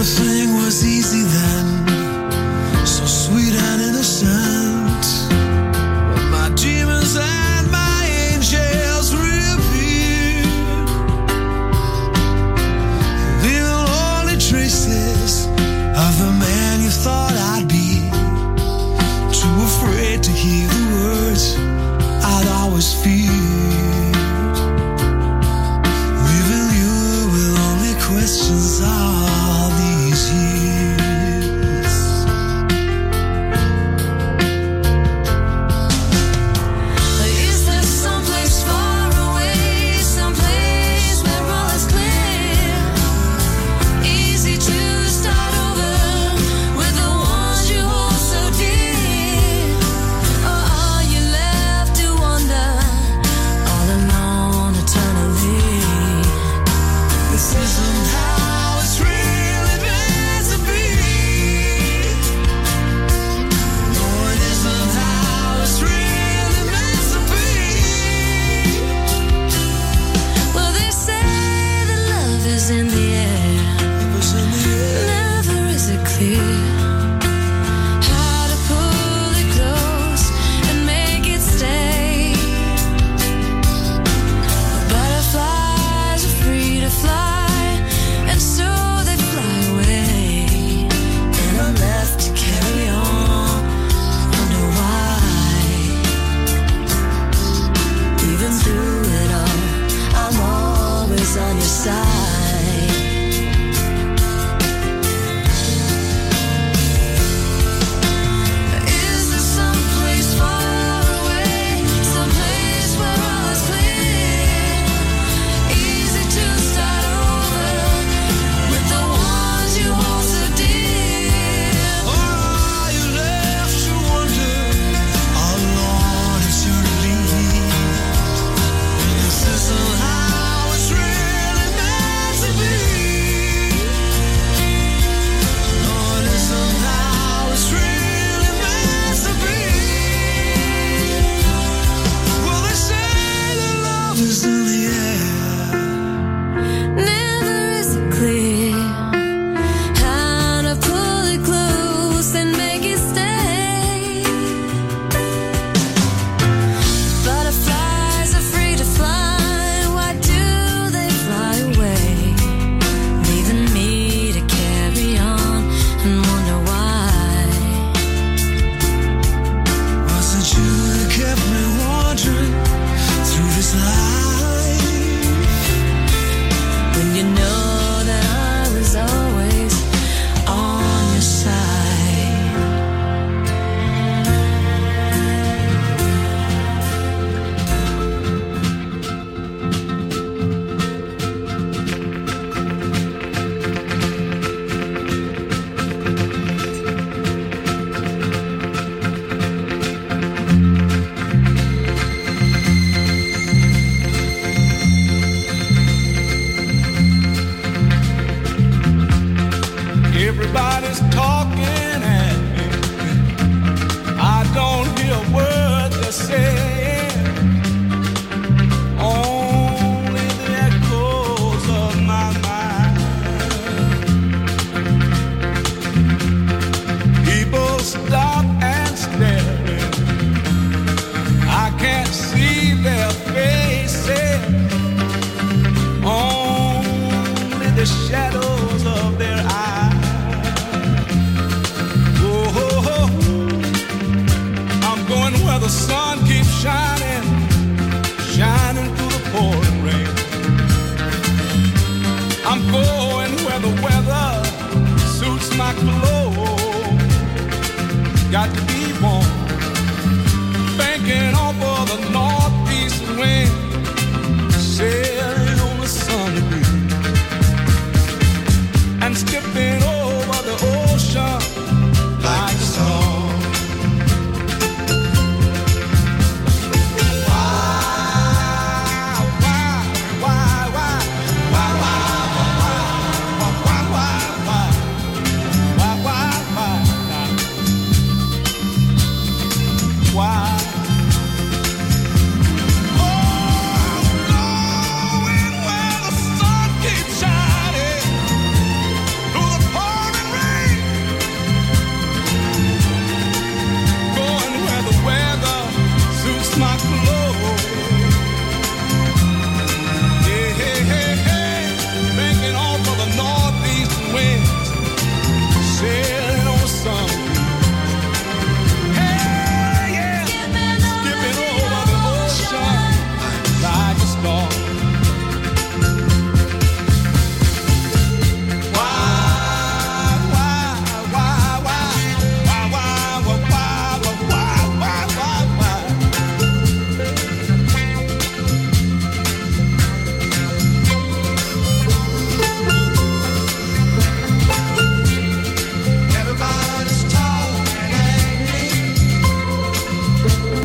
Everything was easy then,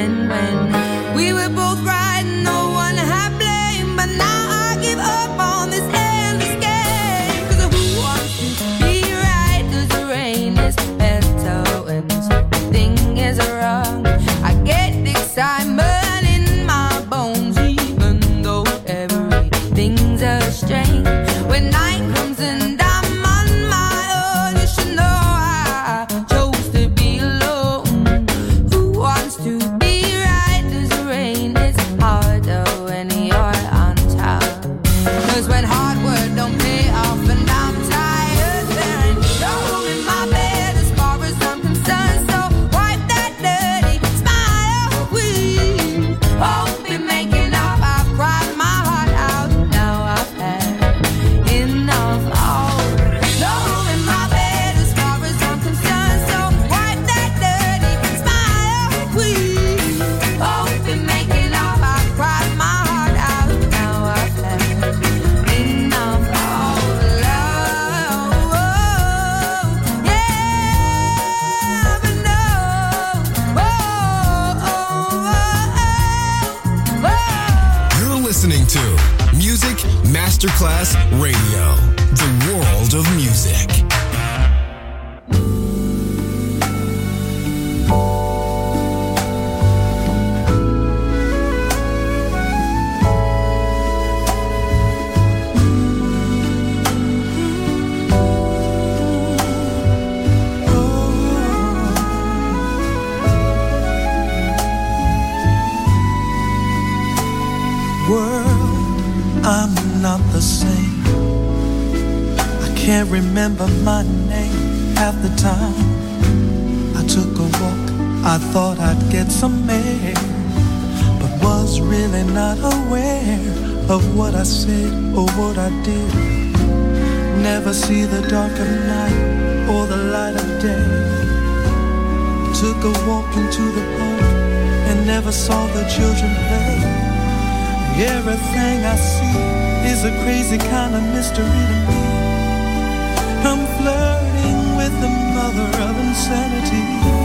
when, when. Can't remember my name at the time. I took a walk, I thought I'd get some air, but was really not aware of what I said or what I did. Never see the dark of night or the light of day. Took a walk into the park and never saw the children play. Everything I see is a crazy kind of mystery to me. insanity.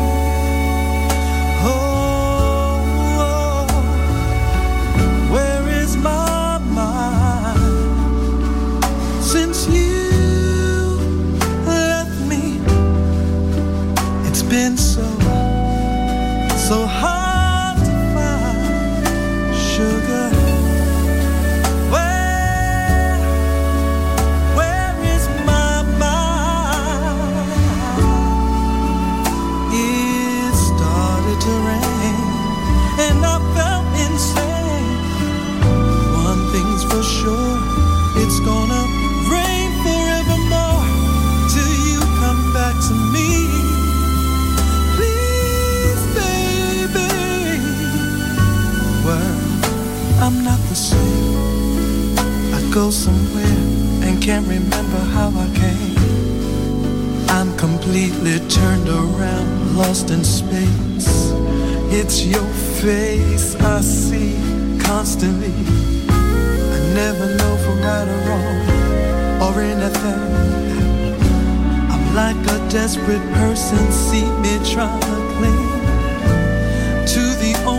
the only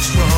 strong.